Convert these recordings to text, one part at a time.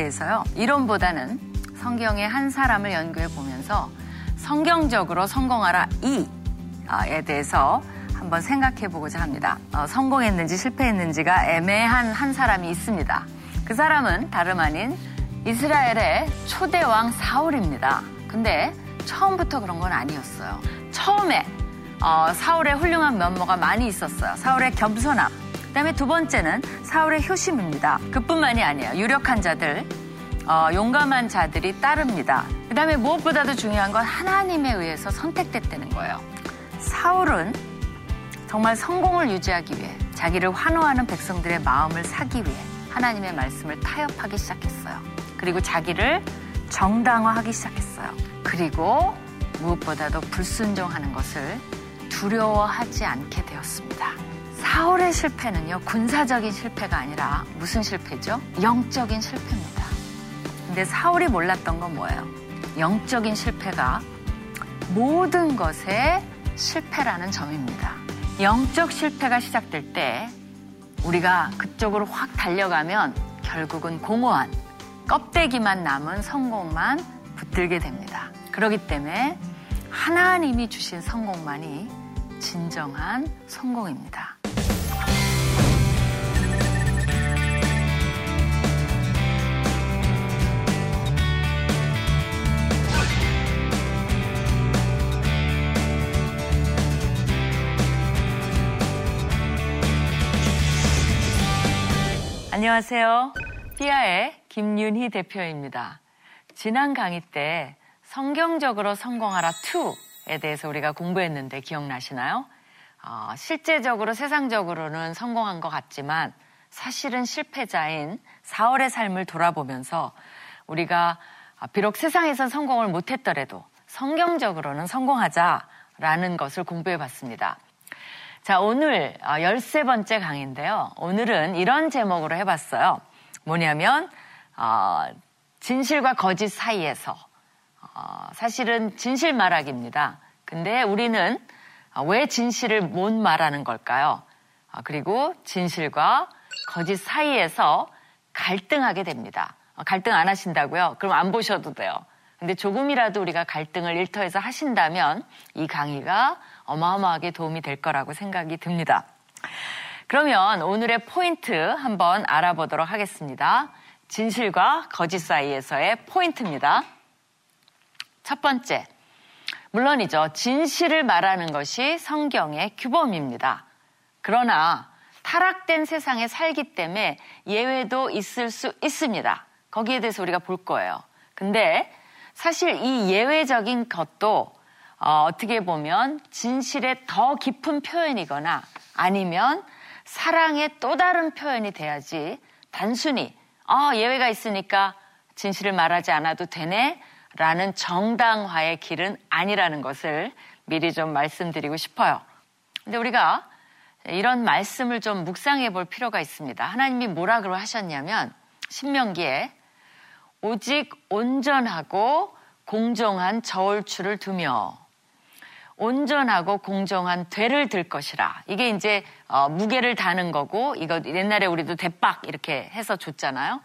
대해서요. 이론보다는 성경의 한 사람을 연구해 보면서 성경적으로 성공하라 이에 대해서 한번 생각해 보고자 합니다. 어, 성공했는지 실패했는지가 애매한 한 사람이 있습니다. 그 사람은 다름 아닌 이스라엘의 초대왕 사울입니다. 근데 처음부터 그런 건 아니었어요. 처음에 어, 사울의 훌륭한 면모가 많이 있었어요. 사울의 겸손함. 그 다음에 두 번째는 사울의 효심입니다. 그뿐만이 아니에요. 유력한 자들, 어, 용감한 자들이 따릅니다. 그 다음에 무엇보다도 중요한 건 하나님에 의해서 선택됐다는 거예요. 사울은 정말 성공을 유지하기 위해 자기를 환호하는 백성들의 마음을 사기 위해 하나님의 말씀을 타협하기 시작했어요. 그리고 자기를 정당화하기 시작했어요. 그리고 무엇보다도 불순종하는 것을 두려워하지 않게 되었습니다. 사울의 실패는요, 군사적인 실패가 아니라 무슨 실패죠? 영적인 실패입니다. 근데 사울이 몰랐던 건 뭐예요? 영적인 실패가 모든 것의 실패라는 점입니다. 영적 실패가 시작될 때 우리가 그쪽으로 확 달려가면 결국은 공허한 껍데기만 남은 성공만 붙들게 됩니다. 그렇기 때문에 하나님이 주신 성공만이 진정한 성공입니다. 안녕하세요. 피아의 김윤희 대표입니다. 지난 강의 때 성경적으로 성공하라 2 에 대해서 우리가 공부했는데 기억나시나요? 어, 실제적으로 세상적으로는 성공한 것 같지만 사실은 실패자인 사월의 삶을 돌아보면서 우리가 비록 세상에선 성공을 못했더라도 성경적으로는 성공하자라는 것을 공부해 봤습니다. 자, 오늘 13번째 어, 강의인데요. 오늘은 이런 제목으로 해봤어요. 뭐냐면, 어, 진실과 거짓 사이에서 어, 사실은 진실 말하기입니다. 근데 우리는 왜 진실을 못 말하는 걸까요? 어, 그리고 진실과 거짓 사이에서 갈등하게 됩니다. 어, 갈등 안 하신다고요? 그럼 안 보셔도 돼요. 근데 조금이라도 우리가 갈등을 일터에서 하신다면 이 강의가 어마어마하게 도움이 될 거라고 생각이 듭니다. 그러면 오늘의 포인트 한번 알아보도록 하겠습니다. 진실과 거짓 사이에서의 포인트입니다. 첫 번째, 물론이죠. 진실을 말하는 것이 성경의 규범입니다. 그러나 타락된 세상에 살기 때문에 예외도 있을 수 있습니다. 거기에 대해서 우리가 볼 거예요. 근데 사실 이 예외적인 것도 어, 떻게 보면 진실의 더 깊은 표현이거나 아니면 사랑의 또 다른 표현이 돼야지 단순히 아, 예외가 있으니까 진실을 말하지 않아도 되네 라는 정당화의 길은 아니라는 것을 미리 좀 말씀드리고 싶어요. 근데 우리가 이런 말씀을 좀 묵상해 볼 필요가 있습니다. 하나님이 뭐라고 하셨냐면 신명기에 오직 온전하고 공정한 저울추를 두며 온전하고 공정한 되를 들 것이라. 이게 이제 어, 무게를 다는 거고 이거 옛날에 우리도 대박 이렇게 해서 줬잖아요.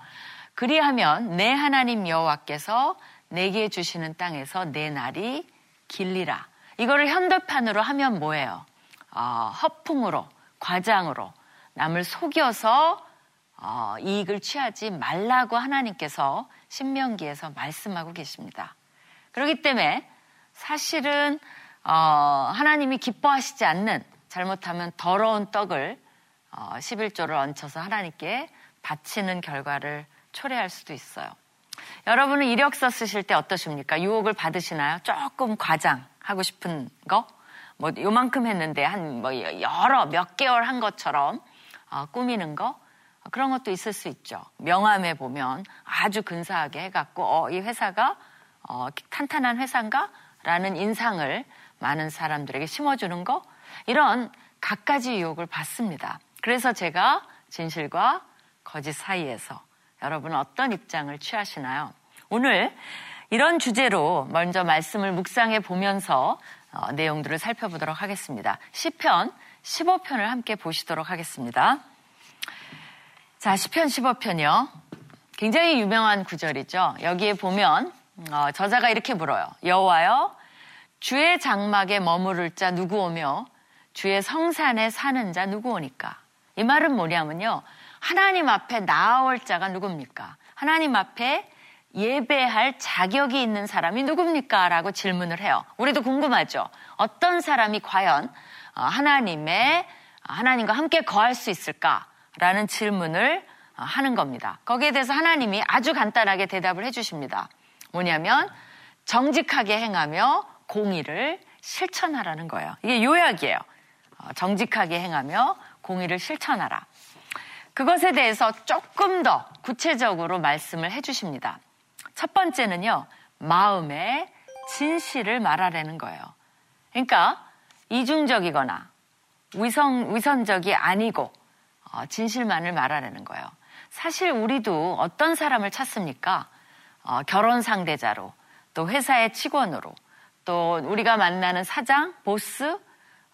그리하면 내 하나님 여호와께서 내게 주시는 땅에서 내 날이 길리라. 이거를 현대판으로 하면 뭐예요? 어, 허풍으로 과장으로 남을 속여서 어, 이익을 취하지 말라고 하나님께서 신명기에서 말씀하고 계십니다. 그렇기 때문에 사실은 어, 하나님이 기뻐하시지 않는 잘못하면 더러운 떡을 어, 11조를 얹혀서 하나님께 바치는 결과를 초래할 수도 있어요. 여러분은 이력서 쓰실 때 어떠십니까? 유혹을 받으시나요? 조금 과장하고 싶은 거? 뭐 요만큼 했는데 한 뭐 여러 몇 개월 한 것처럼 어, 꾸미는 거? 그런 것도 있을 수 있죠. 명함에 보면 아주 근사하게 해갖고 어, 이 회사가 어, 탄탄한 회사인가? 라는 인상을 많은 사람들에게 심어주는 거 이런 갖가지 유혹을 받습니다. 그래서 제가 진실과 거짓 사이에서 여러분은 어떤 입장을 취하시나요? 오늘 이런 주제로 먼저 말씀을 묵상해 보면서 어, 내용들을 살펴보도록 하겠습니다. 시편 15편을 함께 보시도록 하겠습니다. 자, 시편 15편이요. 굉장히 유명한 구절이죠. 여기에 보면 어, 저자가 이렇게 물어요. 여호와여 주의 장막에 머무를 자 누구 오며 주의 성산에 사는 자 누구 오니까? 이 말은 뭐냐면요. 하나님 앞에 나아올 자가 누굽니까? 하나님 앞에 예배할 자격이 있는 사람이 누굽니까? 라고 질문을 해요. 우리도 궁금하죠? 어떤 사람이 과연 어, 하나님의, 하나님과 함께 거할 수 있을까? 라는 질문을 어, 하는 겁니다. 거기에 대해서 하나님이 아주 간단하게 대답을 해주십니다. 뭐냐면, 정직하게 행하며 공의를 실천하라는 거예요. 이게 요약이에요. 어, 정직하게 행하며 공의를 실천하라. 그것에 대해서 조금 더 구체적으로 말씀을 해주십니다. 첫 번째는요, 마음의 진실을 말하라는 거예요. 그러니까 이중적이거나 위선, 위선적이 아니고 어, 진실만을 말하라는 거예요. 사실 우리도 어떤 사람을 찾습니까? 어, 결혼 상대자로, 또 회사의 직원으로, 또 우리가 만나는 사장, 보스,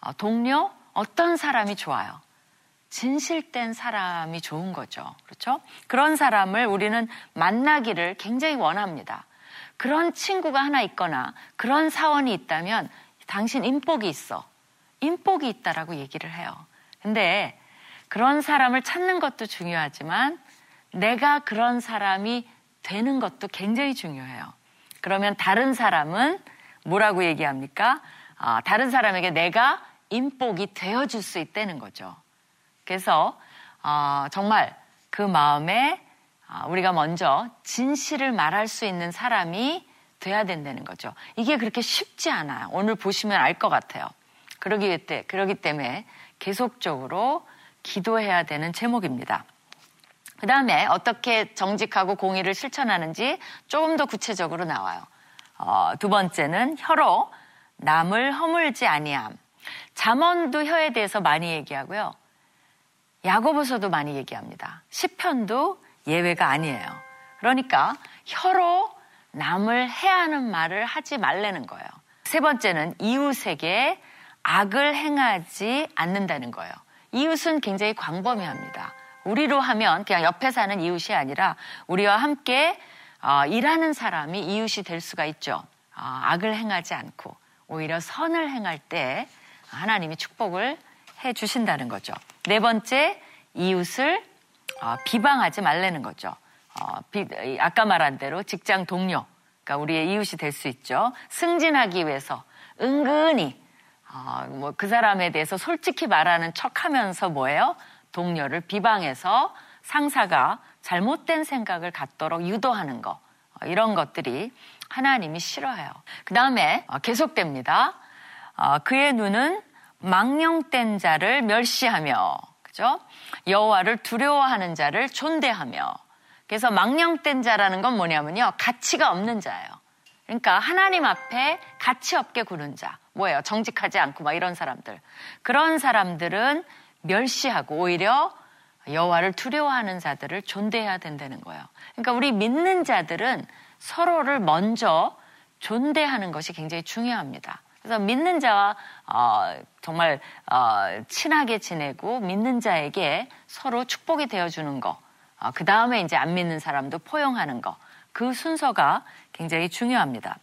어, 동료, 어떤 사람이 좋아요? 진실된 사람이 좋은 거죠. 그렇죠? 그런 사람을 우리는 만나기를 굉장히 원합니다. 그런 친구가 하나 있거나 그런 사원이 있다면 당신 인복이 있어. 인복이 있다라고 얘기를 해요. 근데 그런 사람을 찾는 것도 중요하지만 내가 그런 사람이 되는 것도 굉장히 중요해요. 그러면 다른 사람은 뭐라고 얘기합니까? 아, 다른 사람에게 내가 인복이 되어줄 수 있다는 거죠. 그래서 어, 정말 그 마음에 어, 우리가 먼저 진실을 말할 수 있는 사람이 돼야 된다는 거죠. 이게 그렇게 쉽지 않아요. 오늘 보시면 알 것 같아요. 그러기, 때, 그러기 때문에 계속적으로 기도해야 되는 제목입니다. 그 다음에 어떻게 정직하고 공의를 실천하는지 조금 더 구체적으로 나와요. 어, 두 번째는 혀로 남을 허물지 아니함. 잠언도 혀에 대해서 많이 얘기하고요. 야고보서도 많이 얘기합니다. 시편도 예외가 아니에요. 그러니까 혀로 남을 해하는 말을 하지 말라는 거예요. 세 번째는 이웃에게 악을 행하지 않는다는 거예요. 이웃은 굉장히 광범위합니다. 우리로 하면 그냥 옆에 사는 이웃이 아니라 우리와 함께 어, 일하는 사람이 이웃이 될 수가 있죠. 어, 악을 행하지 않고 오히려 선을 행할 때 하나님이 축복을 해 주신다는 거죠. 네 번째, 이웃을 어, 비방하지 말라는 거죠. 어, 비, 아까 말한 대로 직장 동료, 그러니까 우리의 이웃이 될 수 있죠. 승진하기 위해서 은근히 어, 뭐그 사람에 대해서 솔직히 말하는 척하면서 뭐예요? 동료를 비방해서 상사가 잘못된 생각을 갖도록 유도하는 거 어, 이런 것들이 하나님이 싫어해요. 그 다음에 어, 계속됩니다. 어, 그의 눈은 망령된 자를 멸시하며 그죠? 여호와를 두려워하는 자를 존대하며 그래서 망령된 자라는 건 뭐냐면요. 가치가 없는 자예요. 그러니까 하나님 앞에 가치 없게 구는 자. 뭐예요? 정직하지 않고 막 이런 사람들. 그런 사람들은 멸시하고 오히려 여호와를 두려워하는 자들을 존대해야 된다는 거예요. 그러니까 우리 믿는 자들은 서로를 먼저 존대하는 것이 굉장히 중요합니다. 그래서 믿는 자와 어, 정말 어, 친하게 지내고 믿는 자에게 서로 축복이 되어주는 거. 어, 그 다음에 이제 안 믿는 사람도 포용하는 거. 그 순서가 굉장히 중요합니다.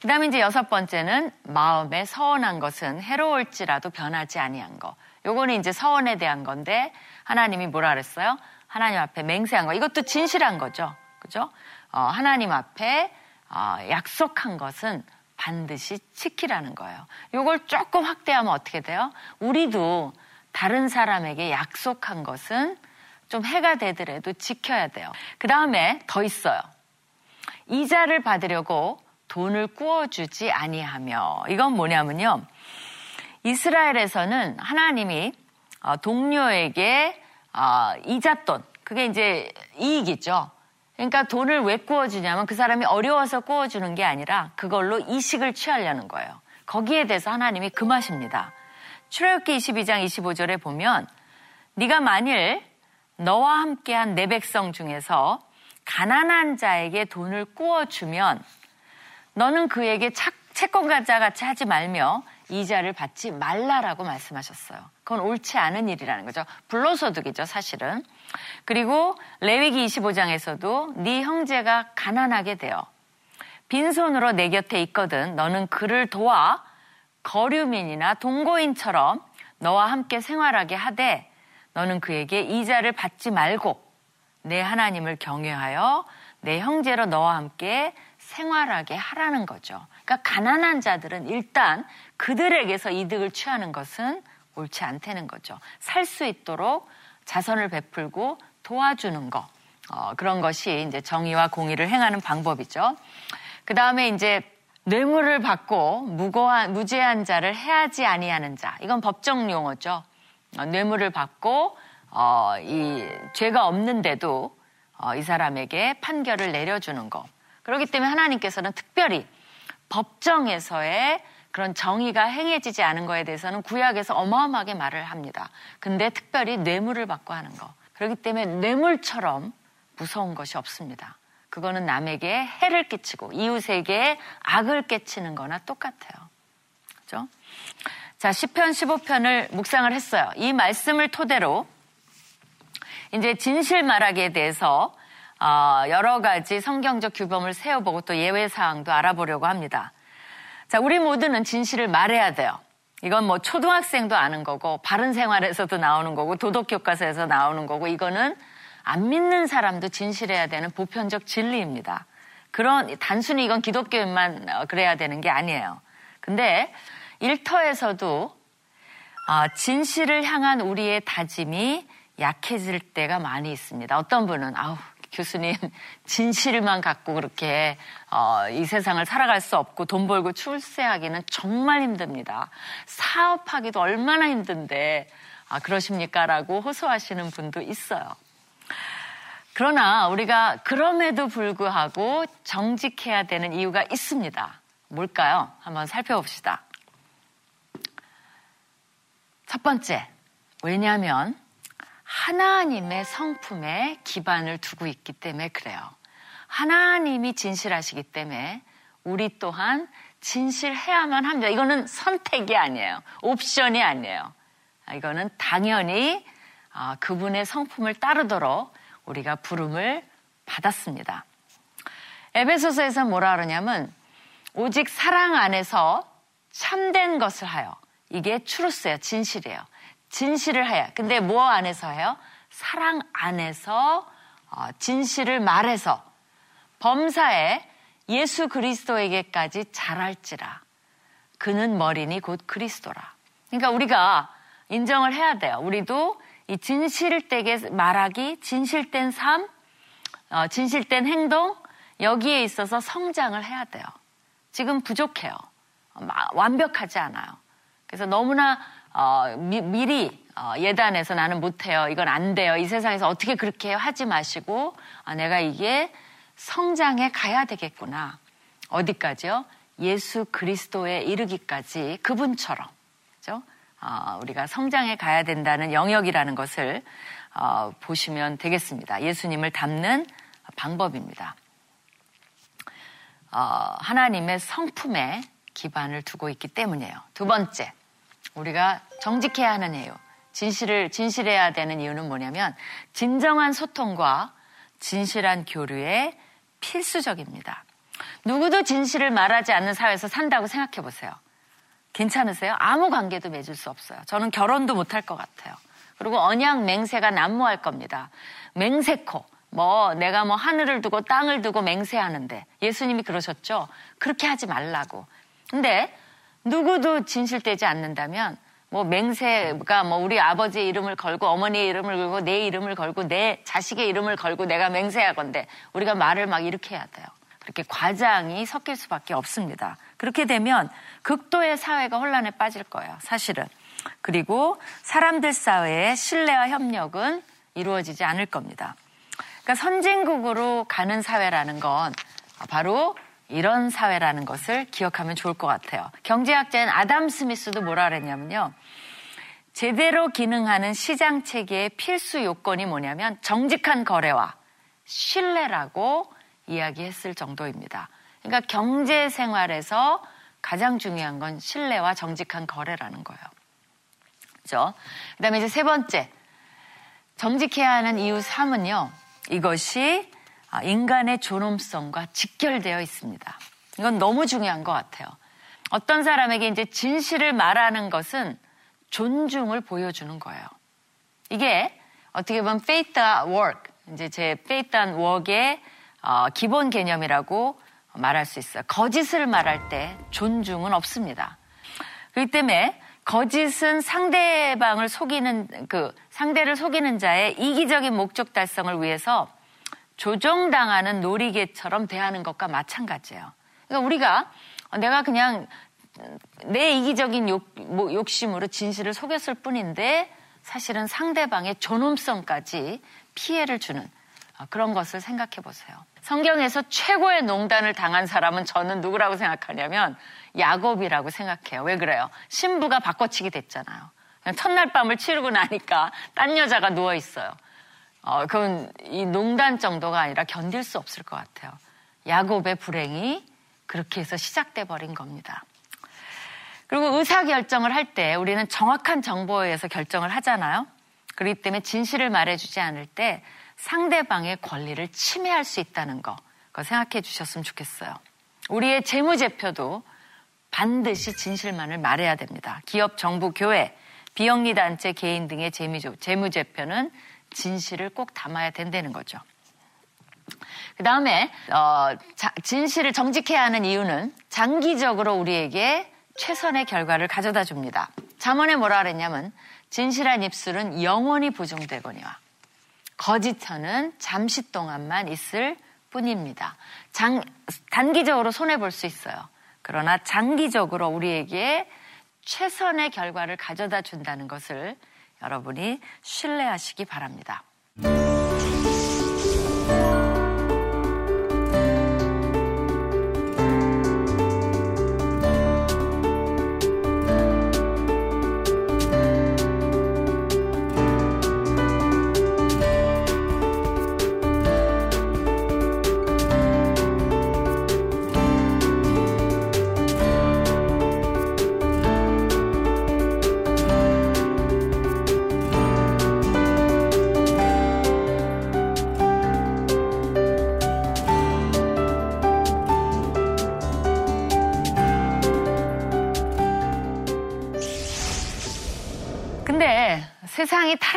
그 다음에 이제 여섯 번째는 마음에 서운한 것은 해로울지라도 변하지 아니한 거. 요거는 이제 서원에 대한 건데 하나님이 뭐라 그랬어요? 하나님 앞에 맹세한 거. 이것도 진실한 거죠. 그죠? 어, 하나님 앞에 어, 약속한 것은 반드시 지키라는 거예요. 이걸 조금 확대하면 어떻게 돼요? 우리도 다른 사람에게 약속한 것은 좀 해가 되더라도 지켜야 돼요. 그 다음에 더 있어요. 이자를 받으려고 돈을 꾸어주지 아니하며 이건 뭐냐면요. 이스라엘에서는 하나님이 어, 동료에게 어, 이자돈 그게 이제 이익이죠. 그러니까 돈을 왜 구워주냐면 그 사람이 어려워서 구워주는 게 아니라 그걸로 이식을 취하려는 거예요. 거기에 대해서 하나님이 금하십니다. 출애굽기 22장 25절에 보면 네가 만일 너와 함께한 내 백성 중에서 가난한 자에게 돈을 구워주면 너는 그에게 채권가자 같이 하지 말며 이자를 받지 말라라고 말씀하셨어요. 그건 옳지 않은 일이라는 거죠. 불로소득이죠, 사실은. 그리고 레위기 25장에서도 네 형제가 가난하게 되어 빈손으로 내 곁에 있거든 너는 그를 도와 거류민이나 동거인처럼 너와 함께 생활하게 하되 너는 그에게 이자를 받지 말고 내 하나님을 경외하여 내 형제로 너와 함께 생활하게 하라는 거죠. 그러니까 가난한 자들은 일단 그들에게서 이득을 취하는 것은 옳지 않다는 거죠. 살 수 있도록 자선을 베풀고 도와주는 것. 어, 그런 것이 이제 정의와 공의를 행하는 방법이죠. 그 다음에 이제 뇌물을 받고 무고한, 무죄한 자를 해하지 아니하는 자. 이건 법정 용어죠. 어, 뇌물을 받고, 어, 이 죄가 없는데도 어, 이 사람에게 판결을 내려주는 것. 그렇기 때문에 하나님께서는 특별히 법정에서의 그런 정의가 행해지지 않은 거에 대해서는 구약에서 어마어마하게 말을 합니다. 근데 특별히 뇌물을 받고 하는 거. 그렇기 때문에 뇌물처럼 무서운 것이 없습니다. 그거는 남에게 해를 끼치고 이웃에게 악을 끼치는 거나 똑같아요. 그죠? 자, 10편, 15편을 묵상을 했어요. 이 말씀을 토대로 이제 진실 말하기에 대해서 어, 여러 가지 성경적 규범을 세워보고 또 예외 사항도 알아보려고 합니다. 자, 우리 모두는 진실을 말해야 돼요. 이건 뭐 초등학생도 아는 거고 바른 생활에서도 나오는 거고 도덕 교과서에서 나오는 거고 이거는 안 믿는 사람도 진실해야 되는 보편적 진리입니다. 그런 단순히 이건 기독교인만 어, 그래야 되는 게 아니에요. 근데 일터에서도 어, 진실을 향한 우리의 다짐이 약해질 때가 많이 있습니다. 어떤 분은 아우 교수님 진실만 갖고 그렇게 어, 이 세상을 살아갈 수 없고 돈 벌고 출세하기는 정말 힘듭니다. 사업하기도 얼마나 힘든데 아, 그러십니까라고 호소하시는 분도 있어요. 그러나 우리가 그럼에도 불구하고 정직해야 되는 이유가 있습니다. 뭘까요? 한번 살펴봅시다. 첫 번째, 왜냐하면 하나님의 성품에 기반을 두고 있기 때문에 그래요. 하나님이 진실하시기 때문에 우리 또한 진실해야만 합니다. 이거는 선택이 아니에요. 옵션이 아니에요. 이거는 당연히 아, 그분의 성품을 따르도록 우리가 부름을 받았습니다. 에베소서에서 뭐라 그러냐면 오직 사랑 안에서 참된 것을 하여 이게 추루스예요. 진실이에요. 진실을 해야. 근데 뭐 안에서 해요? 사랑 안에서 어, 진실을 말해서 범사에 예수 그리스도에게까지 잘할지라. 그는 머리니 곧 그리스도라. 그러니까 우리가 인정을 해야 돼요. 우리도 이 진실되게 말하기, 진실된 삶, 어, 진실된 행동, 여기에 있어서 성장을 해야 돼요. 지금 부족해요. 완벽하지 않아요. 그래서 너무나 어, 미, 리 어, 예단해서 나는 못해요. 이건 안 돼요. 이 세상에서 어떻게 그렇게? 하지 마시고 아, 내가 이게 성장해 가야 되겠구나. 어디까지요? 예수 그리스도에 이르기까지 그분처럼 그죠? 어, 우리가 성장해 가야 된다는 영역이라는 것을 어, 보시면 되겠습니다. 예수님을 닮는 방법입니다. 어, 하나님의 성품에 기반을 두고 있기 때문이에요. 두 번째, 우리가 정직해야 하는 이유, 진실을, 진실해야 되는 이유는 뭐냐면, 진정한 소통과 진실한 교류에 필수적입니다. 누구도 진실을 말하지 않는 사회에서 산다고 생각해 보세요. 괜찮으세요? 아무 관계도 맺을 수 없어요. 저는 결혼도 못할 것 같아요. 그리고 언양 맹세가 난무할 겁니다. 맹세코. 뭐 내가 뭐 하늘을 두고 땅을 두고 맹세하는데 예수님이 그러셨죠. 그렇게 하지 말라고. 근데 누구도 진실되지 않는다면 뭐 맹세가 뭐 우리 아버지의 이름을 걸고 어머니의 이름을 걸고 내 이름을 걸고 내 자식의 이름을 걸고 내가 맹세하건데 우리가 말을 막 이렇게 해야 돼요. 그렇게 과장이 섞일 수밖에 없습니다. 그렇게 되면 극도의 사회가 혼란에 빠질 거예요. 사실은. 그리고 사람들 사회의 신뢰와 협력은 이루어지지 않을 겁니다. 그러니까 선진국으로 가는 사회라는 건 바로 이런 사회라는 것을 기억하면 좋을 것 같아요. 경제학자인 아담 스미스도 뭐라 그랬냐면요. 제대로 기능하는 시장 체계의 필수 요건이 뭐냐면 정직한 거래와 신뢰라고 이야기했을 정도입니다. 그러니까 경제 생활에서 가장 중요한 건 신뢰와 정직한 거래라는 거예요. 그죠? 그 다음에 이제 세 번째. 정직해야 하는 이유 3은요. 이것이 아, 인간의 존엄성과 직결되어 있습니다. 이건 너무 중요한 것 같아요. 어떤 사람에게 이제 진실을 말하는 것은 존중을 보여주는 거예요. 이게 어떻게 보면 faith work, 이제 제 faith and work의 어, 기본 개념이라고 말할 수 있어요. 거짓을 말할 때 존중은 없습니다. 그렇기 때문에 거짓은 상대방을 속이는 그 상대를 속이는 자의 이기적인 목적 달성을 위해서 조종당하는 놀이개처럼 대하는 것과 마찬가지예요. 그러니까 우리가 내가 그냥 내 이기적인 욕, 뭐 욕심으로 진실을 속였을 뿐인데 사실은 상대방의 존엄성까지 피해를 주는 아, 그런 것을 생각해 보세요. 성경에서 최고의 농단을 당한 사람은 저는 누구라고 생각하냐면 야곱이라고 생각해요. 왜 그래요? 신부가 바꿔치기 됐잖아요. 첫날 밤을 치르고 나니까 딴 여자가 누워 있어요. 어, 그건 이 농단 정도가 아니라 견딜 수 없을 것 같아요. 야곱의 불행이 그렇게 해서 시작돼 버린 겁니다. 그리고 의사 결정을 할 때 우리는 정확한 정보에 의해서 결정을 하잖아요. 그렇기 때문에 진실을 말해주지 않을 때 상대방의 권리를 침해할 수 있다는 거, 그거 생각해 주셨으면 좋겠어요. 우리의 재무제표도 반드시 진실만을 말해야 됩니다. 기업, 정부, 교회, 비영리단체, 개인 등의 재무제표는 진실을 꼭 담아야 된다는 거죠. 그 다음에 어, 진실을 정직해야 하는 이유는 장기적으로 우리에게 최선의 결과를 가져다 줍니다. 잠언에 뭐라 그랬냐면 진실한 입술은 영원히 보존되거니와 거짓혀는 잠시 동안만 있을 뿐입니다. 장, 단기적으로 손해볼 수 있어요. 그러나 장기적으로 우리에게 최선의 결과를 가져다 준다는 것을 여러분이 신뢰하시기 바랍니다.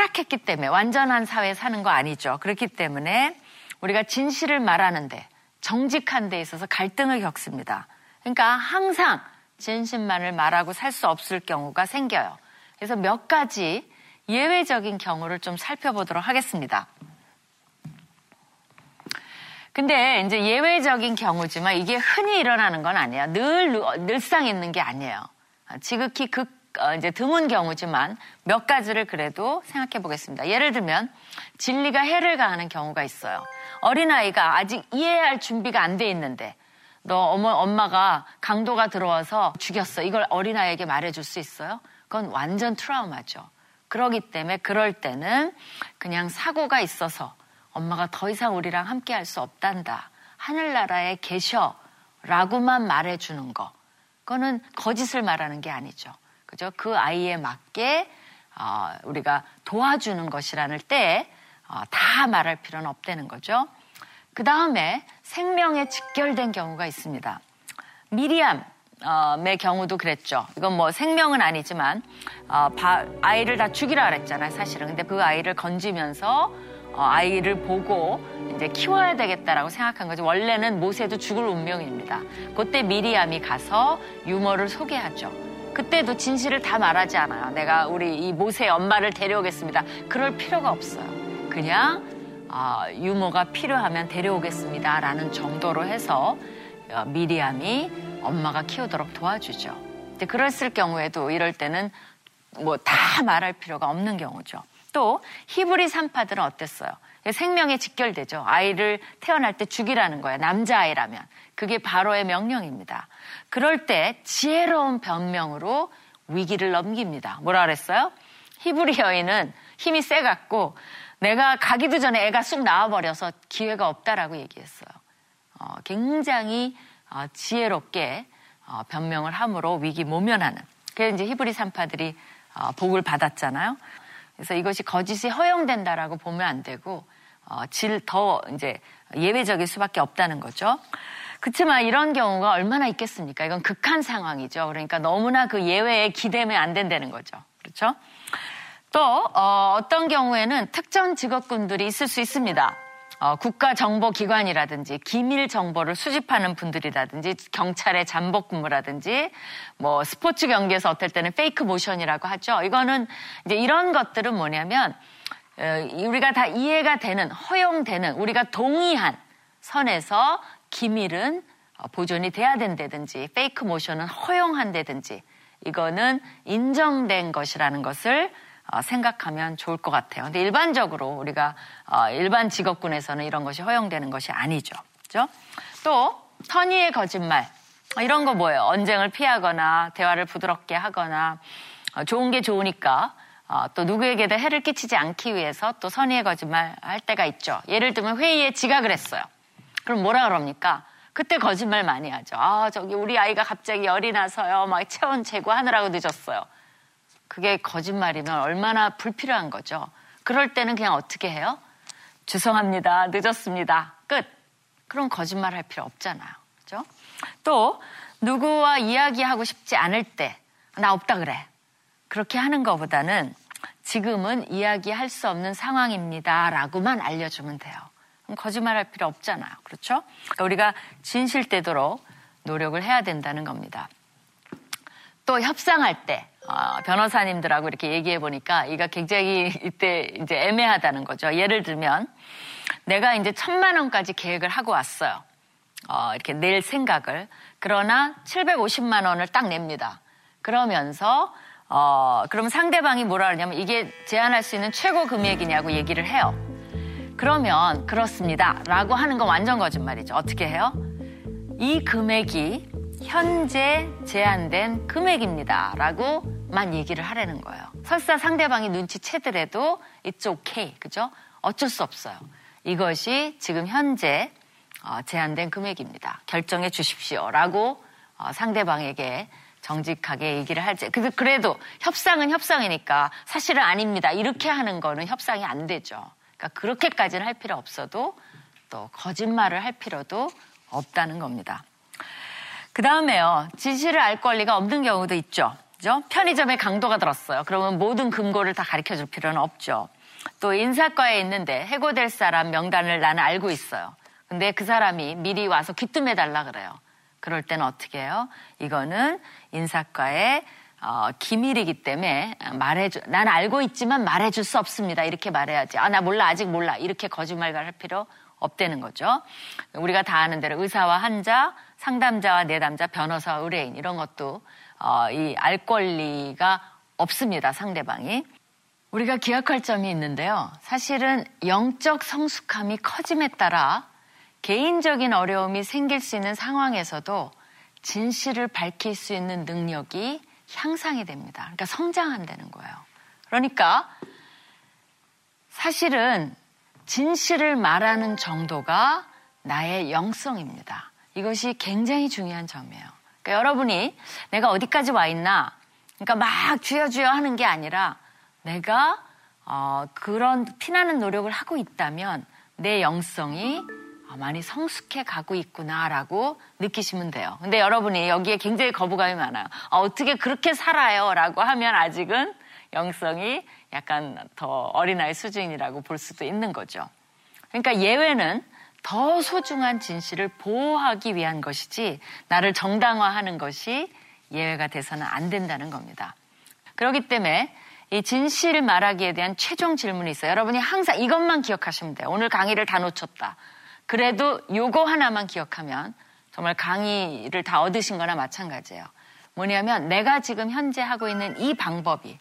타락했기 때문에 완전한 사회에 사는 거 아니죠. 그렇기 때문에 우리가 진실을 말하는데 정직한 데 있어서 갈등을 겪습니다. 그러니까 항상 진실만을 말하고 살 수 없을 경우가 생겨요. 그래서 몇 가지 예외적인 경우를 좀 살펴보도록 하겠습니다. 근데 이제 예외적인 경우지만 이게 흔히 일어나는 건 아니에요. 늘, 늘상 있는 게 아니에요. 지극히 극 어, 이제 드문 경우지만 몇 가지를 그래도 생각해 보겠습니다. 예를 들면 진리가 해를 가하는 경우가 있어요. 어린아이가 아직 이해할 준비가 안 돼 있는데 너 어머, 엄마가 강도가 들어와서 죽였어. 이걸 어린아이에게 말해줄 수 있어요? 그건 완전 트라우마죠. 그러기 때문에 그럴 때는 그냥 사고가 있어서 엄마가 더 이상 우리랑 함께 할 수 없단다. 하늘나라에 계셔. 라고만 말해주는 거. 그거는 거짓을 말하는 게 아니죠. 그죠? 그 아이에 맞게 어, 우리가 도와주는 것이라는 때다 어, 말할 필요는 없다는 거죠. 그 다음에 생명에 직결된 경우가 있습니다. 미리암의 어, 경우도 그랬죠. 이건 뭐 생명은 아니지만 어, 바, 아이를 다 죽이라 그랬잖아요, 사실은. 근데 그 아이를 건지면서 어, 아이를 보고 이제 키워야 되겠다라고 생각한 거죠. 원래는 모세도 죽을 운명입니다. 그때 미리암이 가서 유머를 소개하죠. 그때도 진실을 다 말하지 않아요. 내가 우리 이 모세의 엄마를 데려오겠습니다. 그럴 필요가 없어요. 그냥 어, 유모가 필요하면 데려오겠습니다. 라는 정도로 해서 어, 미리암이 엄마가 키우도록 도와주죠. 근데 그랬을 경우에도 이럴 때는 뭐 다 말할 필요가 없는 경우죠. 또 히브리 산파들은 어땠어요? 생명에 직결되죠. 아이를 태어날 때 죽이라는 거예요. 남자아이라면. 그게 바로의 명령입니다. 그럴 때 지혜로운 변명으로 위기를 넘깁니다. 뭐라 그랬어요? 히브리 여인은 힘이 세갖고 내가 가기도 전에 애가 쑥 나와버려서 기회가 없다라고 얘기했어요. 어, 굉장히 어, 지혜롭게 어, 변명을 함으로 위기 모면하는. 그래서 이제 히브리 산파들이 어, 복을 받았잖아요. 그래서 이것이 거짓이 허용된다라고 보면 안 되고 어, 질더 이제 예외적일 수밖에 없다는 거죠. 그렇지만 이런 경우가 얼마나 있겠습니까? 이건 극한 상황이죠. 그러니까 너무나 그 예외에 기대면 안 된다는 거죠. 그렇죠? 또 어, 떤 경우에는 특정 직업군들이 있을 수 있습니다. 어, 국가정보기관이라든지 기밀 정보를 수집하는 분들이라든지 경찰의 잠복 근무라든지 뭐 스포츠 경기에서 어떨 때는 페이크 모션이라고 하죠. 이거는 이제 이런 것들은 뭐냐면 어, 우리가 다 이해가 되는 허용되는 우리가 동의한 선에서 기밀은 어, 보존이 돼야 된다든지 페이크 모션은 허용한다든지 이거는 인정된 것이라는 것을 어, 생각하면 좋을 것 같아요. 근데 일반적으로 우리가 어, 일반 직업군에서는 이런 것이 허용되는 것이 아니죠. 그죠? 또 선의의 거짓말 이런 거 뭐예요? 언쟁을 피하거나 대화를 부드럽게 하거나 좋은 게 좋으니까 또 누구에게도 해를 끼치지 않기 위해서 또 선의의 거짓말 할 때가 있죠. 예를 들면 회의에 지각을 했어요. 그럼 뭐라 그럽니까? 그때 거짓말 많이 하죠. 아, 저기 우리 아이가 갑자기 열이 나서요. 막 체온 재고하느라고 늦었어요. 그게 거짓말이면 얼마나 불필요한 거죠. 그럴 때는 그냥 어떻게 해요? 죄송합니다. 늦었습니다. 끝. 그럼 거짓말 할 필요 없잖아요. 그죠? 또, 누구와 이야기하고 싶지 않을 때, 나 없다 그래. 그렇게 하는 것보다는 지금은 이야기할 수 없는 상황입니다. 라고만 알려주면 돼요. 거짓말할 필요 없잖아요. 그렇죠? 그러니까 우리가 진실되도록 노력을 해야 된다는 겁니다. 또 협상할 때 어, 변호사님들하고 이렇게 얘기해 보니까 이가 굉장히 이때 이제 애매하다는 거죠. 예를 들면 내가 이제 천만 원까지 계획을 하고 왔어요. 어, 이렇게 낼 생각을 그러나 750만 원을 딱 냅니다. 그러면서 어, 그럼 상대방이 뭐라 그러냐면 이게 제한할 수 있는 최고 금액이냐고 얘기를 해요. 그러면 그렇습니다. 라고 하는 건 완전 거짓말이죠. 어떻게 해요? 이 금액이 현재 제한된 금액입니다. 라고만 얘기를 하라는 거예요. 설사 상대방이 눈치채더라도 it's okay. 그죠? 어쩔 수 없어요. 이것이 지금 현재 어, 제한된 금액입니다. 결정해 주십시오. 라고 어, 상대방에게 정직하게 얘기를 할지. 그래도 협상은 협상이니까 사실은 아닙니다. 이렇게 하는 거는 협상이 안 되죠. 그러니까 그렇게까지는 할 필요 없어도 또 거짓말을 할 필요도 없다는 겁니다. 그 다음에요. 지시를 알 권리가 없는 경우도 있죠. 그죠? 편의점에 강도가 들었어요. 그러면 모든 금고를 다 가르쳐 줄 필요는 없죠. 또 인사과에 있는데 해고될 사람 명단을 나는 알고 있어요. 근데 그 사람이 미리 와서 귀뜸해 달라 그래요. 그럴 때는 어떻게 해요? 이거는 인사과에 어, 기밀이기 때문에 말해줘. 난 알고 있지만 말해줄 수 없습니다. 이렇게 말해야지. 아, 나 몰라. 아직 몰라. 이렇게 거짓말을 할 필요 없다는 거죠. 우리가 다 아는 대로 의사와 환자, 상담자와 내담자, 변호사, 의뢰인 이런 것도 어, 이 알 권리가 없습니다. 상대방이. 우리가 기억할 점이 있는데요. 사실은 영적 성숙함이 커짐에 따라 개인적인 어려움이 생길 수 있는 상황에서도 진실을 밝힐 수 있는 능력이 향상이 됩니다. 그러니까 성장한다는 거예요. 그러니까 사실은 진실을 말하는 정도가 나의 영성입니다. 이것이 굉장히 중요한 점이에요. 그러니까 여러분이 내가 어디까지 와 있나, 그러니까 막 쥐어쥐어 하는 게 아니라 내가 어, 그런 피나는 노력을 하고 있다면 내 영성이 아, 많이 성숙해 가고 있구나라고 느끼시면 돼요. 근데 여러분이 여기에 굉장히 거부감이 많아요. 아, 어떻게 그렇게 살아요? 라고 하면 아직은 영성이 약간 더 어린아이 수준이라고 볼 수도 있는 거죠. 그러니까 예외는 더 소중한 진실을 보호하기 위한 것이지 나를 정당화하는 것이 예외가 돼서는 안 된다는 겁니다. 그렇기 때문에 이 진실을 말하기에 대한 최종 질문이 있어요. 여러분이 항상 이것만 기억하시면 돼요. 오늘 강의를 다 놓쳤다. 그래도 요거 하나만 기억하면 정말 강의를 다 얻으신 거나 마찬가지예요. 뭐냐면 내가 지금 현재 하고 있는 이 방법이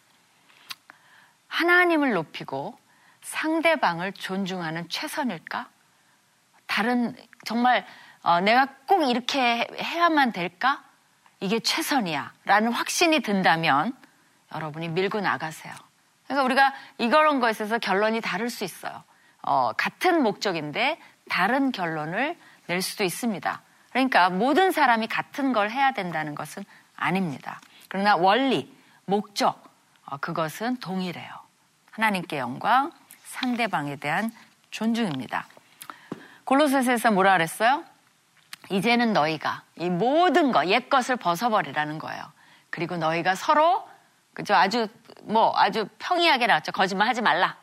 하나님을 높이고 상대방을 존중하는 최선일까? 다른 정말 어, 내가 꼭 이렇게 해야만 될까? 이게 최선이야. 라는 확신이 든다면 여러분이 밀고 나가세요. 그러니까 우리가 이런 거에 있어서 결론이 다를 수 있어요. 어, 같은 목적인데 다른 결론을 낼 수도 있습니다. 그러니까 모든 사람이 같은 걸 해야 된다는 것은 아닙니다. 그러나 원리, 목적, 어, 그것은 동일해요. 하나님께 영광, 상대방에 대한 존중입니다. 골로새서에서 뭐라 그랬어요? 이제는 너희가 이 모든 것, 옛 것을 벗어버리라는 거예요. 그리고 너희가 서로 그죠? 아주 뭐 아주 평이하게 나왔죠. 거짓말 하지 말라.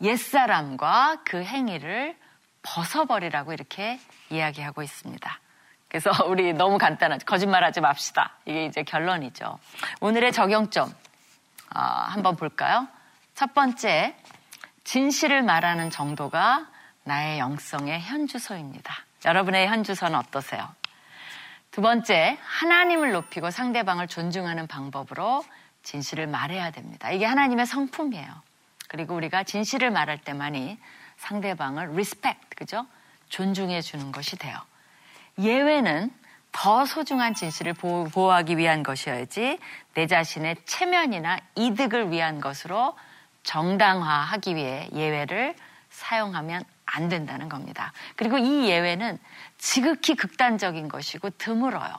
옛사람과 그 행위를 벗어버리라고 이렇게 이야기하고 있습니다. 그래서 우리 너무 간단하죠. 거짓말하지 맙시다. 이게 이제 결론이죠. 오늘의 적용점 어, 한번 볼까요? 첫 번째, 진실을 말하는 정도가 나의 영성의 현주소입니다. 여러분의 현주소는 어떠세요? 두 번째, 하나님을 높이고 상대방을 존중하는 방법으로 진실을 말해야 됩니다. 이게 하나님의 성품이에요. 그리고 우리가 진실을 말할 때만이 상대방을 respect, 그죠? 존중해 주는 것이 돼요. 예외는 더 소중한 진실을 보호하기 위한 것이어야지 내 자신의 체면이나 이득을 위한 것으로 정당화하기 위해 예외를 사용하면 안 된다는 겁니다. 그리고 이 예외는 지극히 극단적인 것이고 드물어요.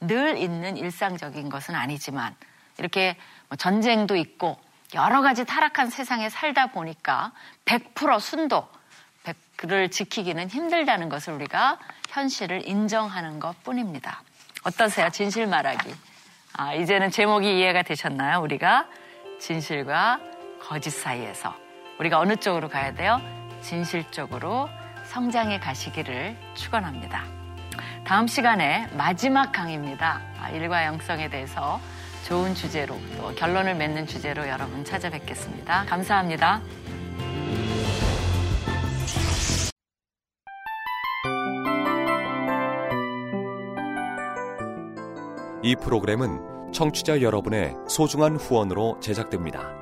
늘 있는 일상적인 것은 아니지만 이렇게 뭐 전쟁도 있고 여러 가지 타락한 세상에 살다 보니까 100% 순도, 100를 지키기는 힘들다는 것을 우리가 현실을 인정하는 것 뿐입니다. 어떠세요? 진실 말하기. 아, 이제는 제목이 이해가 되셨나요? 우리가 진실과 거짓 사이에서 우리가 어느 쪽으로 가야 돼요? 진실 쪽으로 성장해 가시기를 축원합니다. 다음 시간에 마지막 강의입니다. 아, 일과 영성에 대해서 좋은 주제로 또 결론을 맺는 주제로 여러분 찾아뵙겠습니다. 감사합니다. 이 프로그램은 청취자 여러분의 소중한 후원으로 제작됩니다.